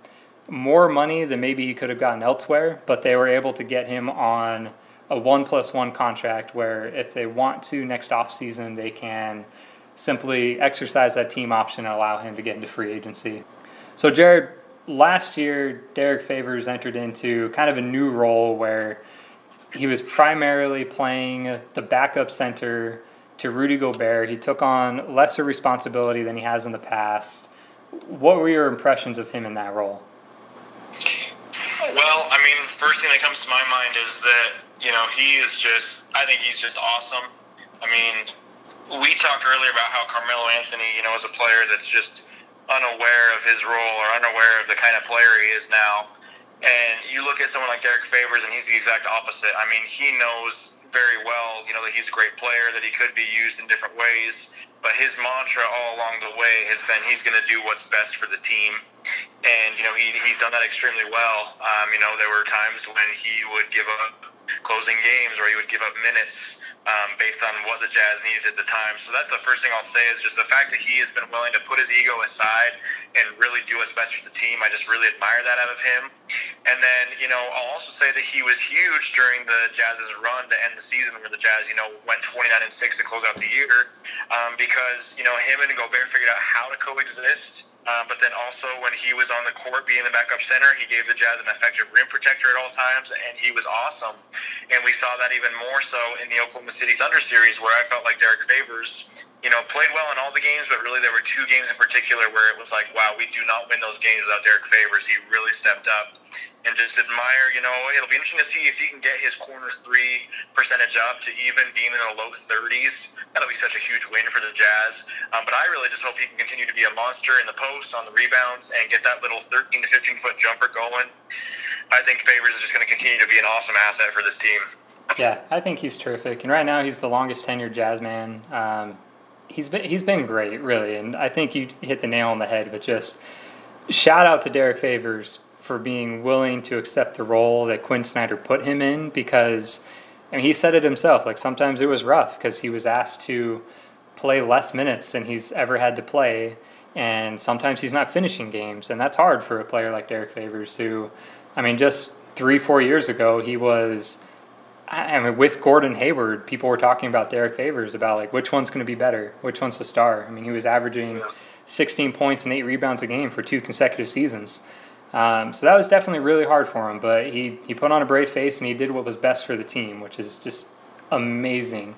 more money than maybe he could have gotten elsewhere, but they were able to get him on a one plus one contract where if they want to next off season, they can simply exercise that team option and allow him to get into free agency. So, Jared, last year, Derrick Favors entered into kind of a new role where he was primarily playing the backup center to Rudy Gobert. He took on lesser responsibility than he has in the past. What were your impressions of him in that role? Well, I mean, first thing that comes to my mind is that you know, he is just, I think he's just awesome. I mean, we talked earlier about how Carmelo Anthony, you know, is a player that's just unaware of his role or unaware of the kind of player he is now. And you look at someone like Derrick Favors, and he's the exact opposite. I mean, he knows very well, you know, that he's a great player, that he could be used in different ways. But his mantra all along the way has been he's going to do what's best for the team. And, you know, he, he's done that extremely well. Um, you know, there were times when he would give up closing games where he would give up minutes um, based on what the Jazz needed at the time. So that's the first thing I'll say is just the fact that he has been willing to put his ego aside and really do what's best for the team. I just really admire that out of him. And then, you know, I'll also say that he was huge during the Jazz's run to end the season where the Jazz, you know, went 29 and 6 to close out the year um, because, you know, him and Gobert figured out how to coexist uh, but then also when he was on the court being the backup center, he gave the Jazz an effective rim protector at all times, and he was awesome. And we saw that even more so in the Oklahoma City Thunder series, where I felt like Derrick Favors, you know, played well in all the games, but really there were two games in particular where it was like, wow, we do not win those games without Derrick Favors. He really stepped up. And just admire. You know, it'll be interesting to see if he can get his corner three percentage up to even being in the low 30s. That'll be such a huge win for the Jazz. Um, but I really just hope he can continue to be a monster in the post, on the rebounds, and get that little 13 to 15 foot jumper going. I think Favors is just going to continue to be an awesome asset for this team. Yeah, I think he's terrific, and right now he's the longest tenured Jazz man. Um, he's been he's been great, really, and I think you hit the nail on the head. But just shout out to Derrick Favors for being willing to accept the role that Quinn Snyder put him in because I mean he said it himself like sometimes it was rough because he was asked to play less minutes than he's ever had to play and sometimes he's not finishing games and that's hard for a player like Derrick Favors who I mean just 3 4 years ago he was I mean with Gordon Hayward people were talking about Derrick Favors about like which one's going to be better which one's the star. I mean he was averaging 16 points and 8 rebounds a game for two consecutive seasons um, so that was definitely really hard for him, but he, he put on a brave face and he did what was best for the team, which is just amazing.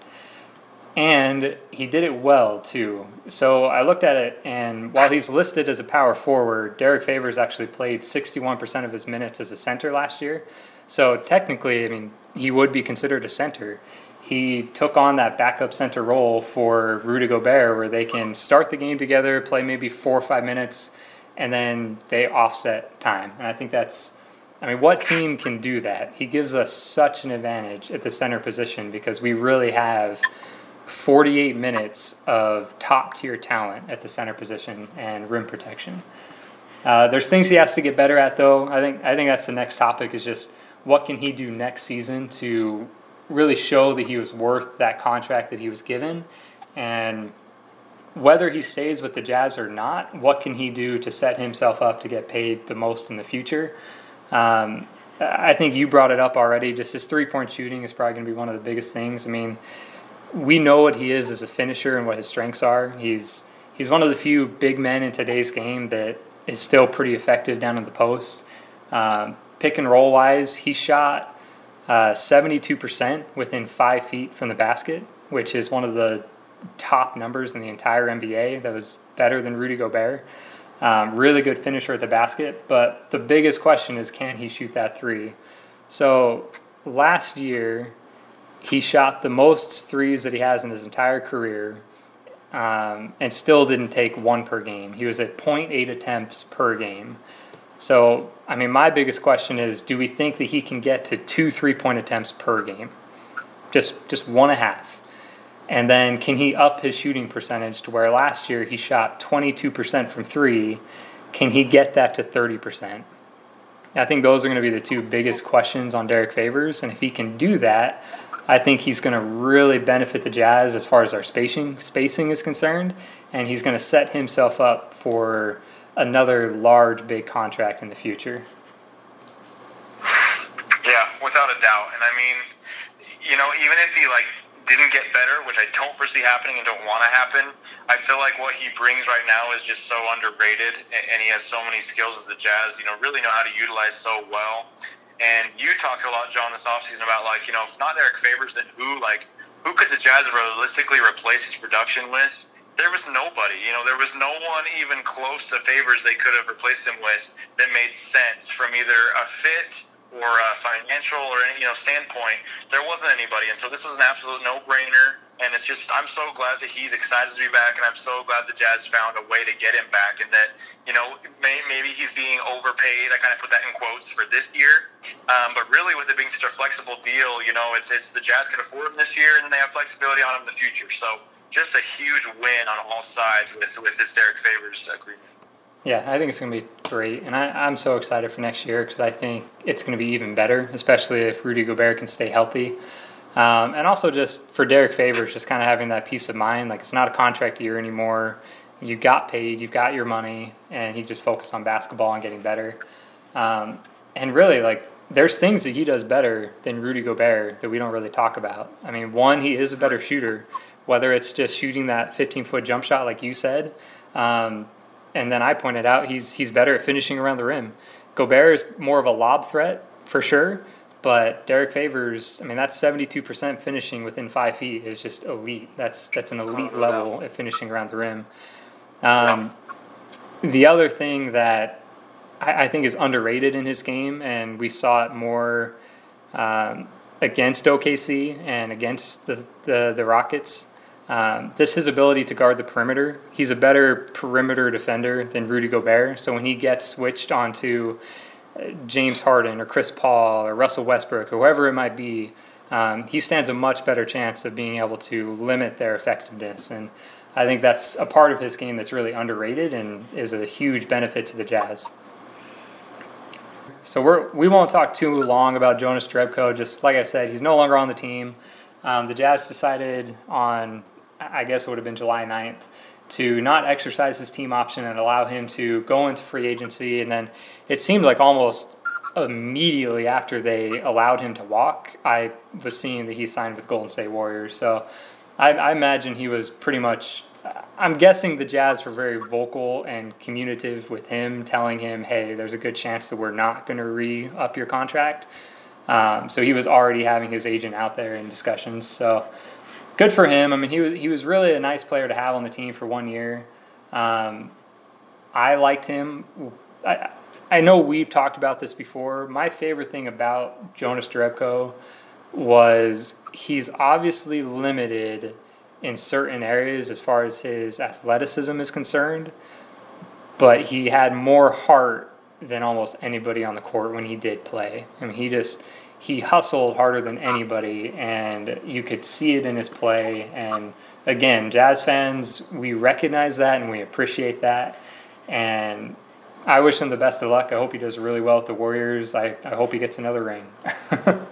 And he did it well too. So I looked at it, and while he's listed as a power forward, Derrick Favors actually played 61% of his minutes as a center last year. So technically, I mean, he would be considered a center. He took on that backup center role for Rudy Gobert, where they can start the game together, play maybe four or five minutes and then they offset time. And I think that's, I mean, what team can do that? He gives us such an advantage at the center position because we really have 48 minutes of top tier talent at the center position and rim protection. Uh, there's things he has to get better at, though. I think I think that's the next topic is just what can he do next season to really show that he was worth that contract that he was given, and whether he stays with the Jazz or not, what can he do to set himself up to get paid the most in the future? Um, I think you brought it up already. Just his three point shooting is probably going to be one of the biggest things. I mean, we know what he is as a finisher and what his strengths are. He's he's one of the few big men in today's game that is still pretty effective down in the post. Um, pick and roll wise, he shot uh, 72% within five feet from the basket, which is one of the top numbers in the entire NBA. That was better than Rudy Gobert. Um, really good finisher at the basket, but the biggest question is can he shoot that three? So last year, he shot the most threes that he has in his entire career um, and still didn't take one per game. He was at 0.8 attempts per game. So, I mean, my biggest question is do we think that he can get to two three point attempts per game? Just, just one and a half. And then can he up his shooting percentage to where last year he shot 22% from three? Can he get that to 30%? I think those are going to be the two biggest questions on Derrick Favors. And if he can do that, I think he's going to really benefit the Jazz as far as our spacing spacing is concerned, and he's going to set himself up for another large big contract in the future. Yeah, without a doubt. And I mean, you know, even if he like didn't get better, which I don't foresee happening and don't want to happen. I feel like what he brings right now is just so underrated, and he has so many skills that the Jazz, you know, really know how to utilize so well. And you talked a lot, John, this offseason about like, you know, if not Derrick Favors, then who? Like, who could the Jazz realistically replace his production with? There was nobody. You know, there was no one even close to Favors they could have replaced him with that made sense from either a fit or a financial or any you know standpoint, there wasn't anybody, and so this was an absolute no-brainer. And it's just I'm so glad that he's excited to be back, and I'm so glad the Jazz found a way to get him back, and that you know may, maybe he's being overpaid. I kind of put that in quotes for this year, um, but really with it being such a flexible deal, you know, it's, it's the Jazz can afford him this year, and then they have flexibility on him in the future. So just a huge win on all sides with with this Derrick Favors agreement. Yeah, I think it's going to be great. And I, am so excited for next year because I think it's going to be even better, especially if Rudy Gobert can stay healthy. Um, and also just for Derrick Favors, just kind of having that peace of mind. Like it's not a contract year anymore. You got paid, you've got your money, and he just focused on basketball and getting better. Um, and really, like, there's things that he does better than Rudy Gobert that we don't really talk about. I mean, one, he is a better shooter, whether it's just shooting that 15 foot jump shot, like you said. Um, and then I pointed out he's he's better at finishing around the rim. Gobert is more of a lob threat for sure, but Derrick Favors, I mean, that's seventy-two percent finishing within five feet is just elite. That's that's an elite level at finishing around the rim. Um, the other thing that I, I think is underrated in his game, and we saw it more um, against OKC and against the the, the Rockets. Um, just his ability to guard the perimeter. He's a better perimeter defender than Rudy Gobert. So when he gets switched onto uh, James Harden or Chris Paul or Russell Westbrook or whoever it might be, um, he stands a much better chance of being able to limit their effectiveness. And I think that's a part of his game that's really underrated and is a huge benefit to the Jazz. So we're we won't talk too long about Jonas Jerebko. Just like I said, he's no longer on the team. Um, the Jazz decided on, I guess it would have been July 9th, to not exercise his team option and allow him to go into free agency. And then it seemed like almost immediately after they allowed him to walk, I was seeing that he signed with Golden State Warriors. So I, I imagine he was pretty much. I'm guessing the Jazz were very vocal and communicative with him, telling him, "Hey, there's a good chance that we're not going to re up your contract." Um, so he was already having his agent out there in discussions. So good for him. I mean, he was he was really a nice player to have on the team for one year. Um, I liked him. I, I know we've talked about this before. My favorite thing about Jonas Jerebko was he's obviously limited in certain areas as far as his athleticism is concerned, but he had more heart than almost anybody on the court when he did play. I mean, he just he hustled harder than anybody, and you could see it in his play. And again, Jazz fans, we recognize that and we appreciate that. And I wish him the best of luck. I hope he does really well with the Warriors. I, I hope he gets another ring. <laughs>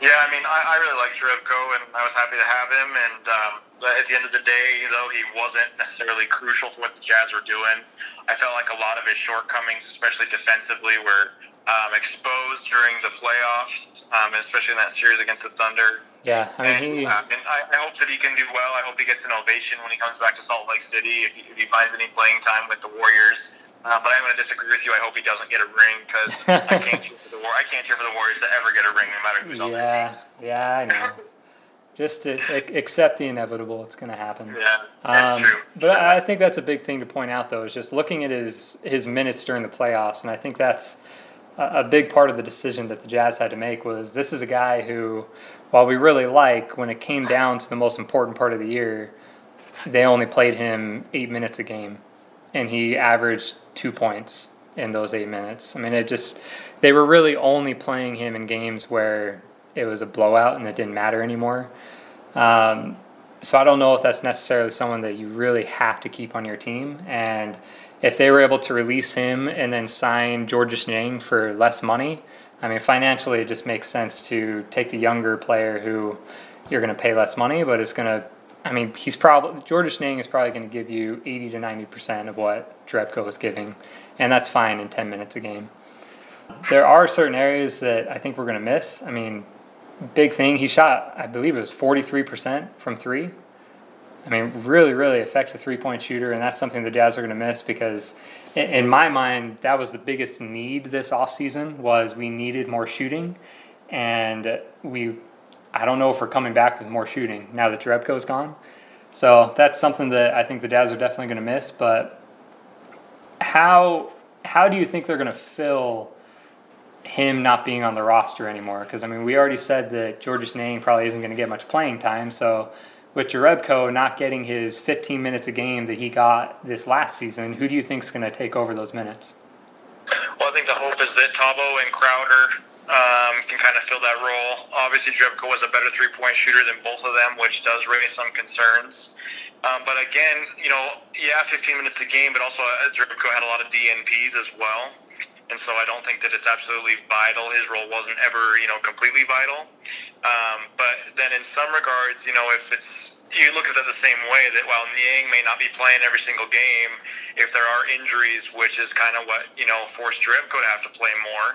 Yeah, I mean, I, I really like Jerebko, and I was happy to have him. And um, at the end of the day, though he wasn't necessarily crucial for what the Jazz were doing, I felt like a lot of his shortcomings, especially defensively, were um, exposed during the playoffs, um, especially in that series against the Thunder. Yeah, I mean, and, he, uh, and I, I hope that he can do well. I hope he gets an ovation when he comes back to Salt Lake City if he, if he finds any playing time with the Warriors. Uh, but I'm going to disagree with you. I hope he doesn't get a ring because <laughs> I can't cheer for the War. I can't cheer for the Warriors to ever get a ring, no matter who's on their yeah, teams. yeah, I know. Just to accept the inevitable, it's going to happen. Yeah, that's Um, true. but I I think that's a big thing to point out, though, is just looking at his his minutes during the playoffs, and I think that's a, big part of the decision that the Jazz had to make was this is a guy who, while we really like, when it came down to the most important part of the year, they only played him eight minutes a game, and he averaged two points in those eight minutes. I mean, it just they were really only playing him in games where it was a blowout and it didn't matter anymore. Um, so I don't know if that's necessarily someone that you really have to keep on your team. And if they were able to release him and then sign Georges Niang for less money, I mean, financially, it just makes sense to take the younger player who you're going to pay less money, but it's going to. I mean, he's probably Georges Niang is probably going to give you 80 to 90 percent of what Jerebko is giving, and that's fine in 10 minutes a game. There are certain areas that I think we're going to miss. I mean, big thing. He shot, I believe it was 43% from three. I mean, really, really effective three point shooter, and that's something the Jazz are going to miss because, in, my mind, that was the biggest need this offseason was we needed more shooting, and we, I don't know if we're coming back with more shooting now that Jerebko's gone. So that's something that I think the Jazz are definitely going to miss. But how how do you think they're going to fill him not being on the roster anymore? Because I mean, we already said that Georges Niang probably isn't going to get much playing time. So with Jerebko not getting his 15 minutes a game that he got this last season, who do you think is going to take over those minutes? Well, I think the hope is that Thabo and Crowder um, can kind of fill that role. Obviously, Jerebko was a better three-point shooter than both of them, which does raise some concerns. Um, but again, you know, yeah, 15 minutes a game, but also uh, had a lot of DNPs as well. And so I don't think that it's absolutely vital. His role wasn't ever, you know, completely vital. Um, but then in some regards, you know, if it's you look at it the same way that while Niang may not be playing every single game, if there are injuries, which is kind of what you know forced Jerebko to have to play more,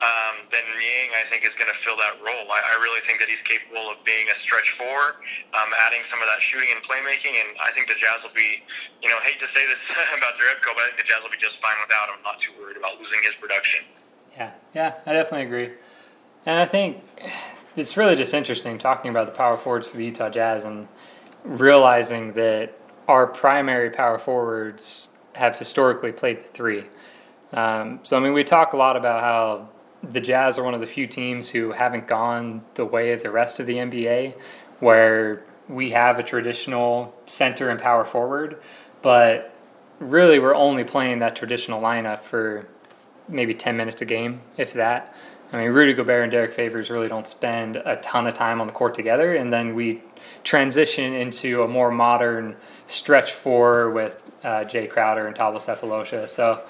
um, then Niang I think is going to fill that role. I, I really think that he's capable of being a stretch four, um, adding some of that shooting and playmaking, and I think the Jazz will be, you know, hate to say this <laughs> about Jerebko, but I think the Jazz will be just fine without him. I'm not too worried about losing his production. Yeah, yeah, I definitely agree. And I think it's really just interesting talking about the power forwards for the Utah Jazz and realizing that our primary power forwards have historically played the three. Um, so I mean, we talk a lot about how the Jazz are one of the few teams who haven't gone the way of the rest of the NBA, where we have a traditional center and power forward, but really we're only playing that traditional lineup for maybe 10 minutes a game, if that. I mean, Rudy Gobert and Derrick Favors really don't spend a ton of time on the court together, and then we transition into a more modern stretch four with uh, Jae Crowder and Thabo Sefolosha. So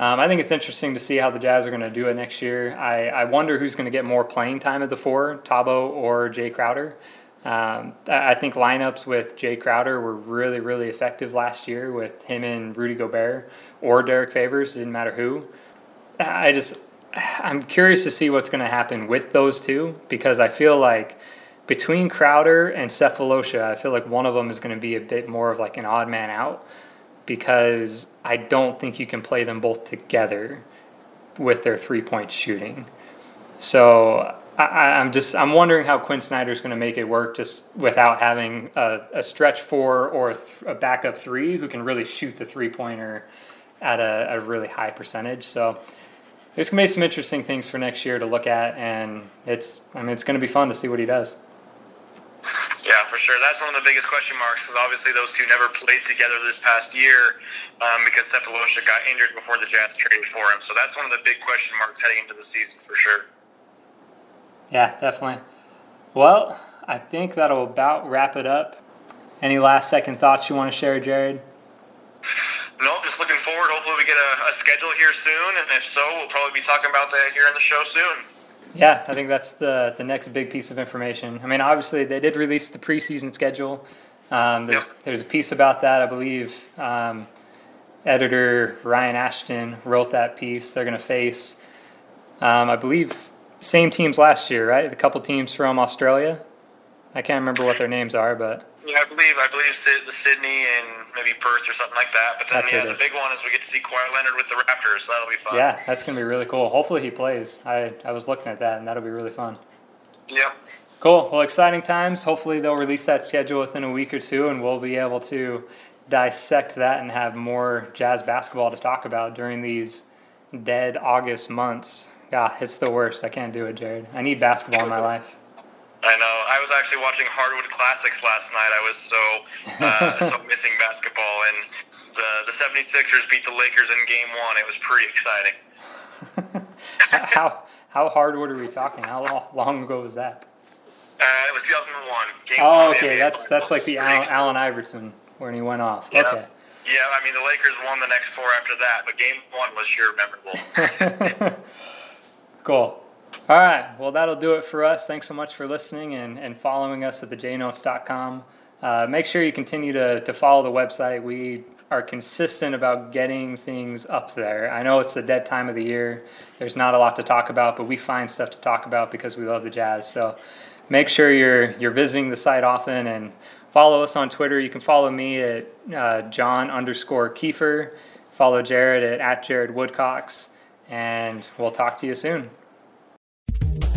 um, I think it's interesting to see how the Jazz are going to do it next year. I, I wonder who's going to get more playing time at the four, Thabo or Jae Crowder. Um, I think lineups with Jae Crowder were really, really effective last year with him and Rudy Gobert or Derrick Favors, it didn't matter who. I just I'm curious to see what's going to happen with those two because I feel like between Crowder and Sefolosha, I feel like one of them is going to be a bit more of like an odd man out because I don't think you can play them both together with their three point shooting. So I, am just I'm wondering how Quinn Snyder is going to make it work just without having a, a stretch four or a, th- a, backup three who can really shoot the three pointer at a, a really high percentage. So there's gonna be some interesting things for next year to look at, and it's I mean it's gonna be fun to see what he does. Yeah, for sure. That's one of the biggest question marks because obviously those two never played together this past year um, because Sefolosha got injured before the Jazz traded for him. So that's one of the big question marks heading into the season for sure. Yeah, definitely. Well, I think that'll about wrap it up. Any last second thoughts you want to share, Jared? No, just looking forward. Hopefully, we get a, a, schedule here soon, and if so, we'll probably be talking about that here in the show soon. Yeah, I think that's the the next big piece of information. I mean, obviously, they did release the preseason schedule. Um, there's, there's a piece about that, I believe. Um, editor Ryan Ashton wrote that piece. They're going to face, um, I believe, same teams last year, right? A couple teams from Australia. I can't remember what their names are, but yeah, I believe I believe the Sydney and maybe Perth or something like that. But then that's yeah, the big one is we get to see Kawhi Leonard with the Raptors, so that'll be fun. Yeah, that's gonna be really cool. Hopefully he plays. I I was looking at that, and that'll be really fun. Yep. Cool. Well, exciting times. Hopefully they'll release that schedule within a week or two, and we'll be able to dissect that and have more jazz basketball to talk about during these dead August months. Yeah, it's the worst. I can't do it, Jared. I need basketball in my <laughs> life. I know. I was actually watching Hardwood Classics last night. I was so uh, <laughs> so missing basketball, and the the 76ers beat the Lakers in Game One. It was pretty exciting. <laughs> how how hardwood are we talking? How long ago was that? Uh, it was 2001. Game oh, okay. That's that's like the Allen, Allen Iverson when he went off. Yeah. Okay. Yeah, I mean the Lakers won the next four after that, but Game One was sure memorable. <laughs> cool. All right. Well, that'll do it for us. Thanks so much for listening and, and following us at thejnotes.com. Uh, make sure you continue to, to follow the website. We are consistent about getting things up there. I know it's the dead time of the year. There's not a lot to talk about, but we find stuff to talk about because we love the jazz. So make sure you're you're visiting the site often and follow us on Twitter. You can follow me at uh, John underscore Kiefer. Follow Jared at, at Jared Woodcocks. And we'll talk to you soon. Thank you.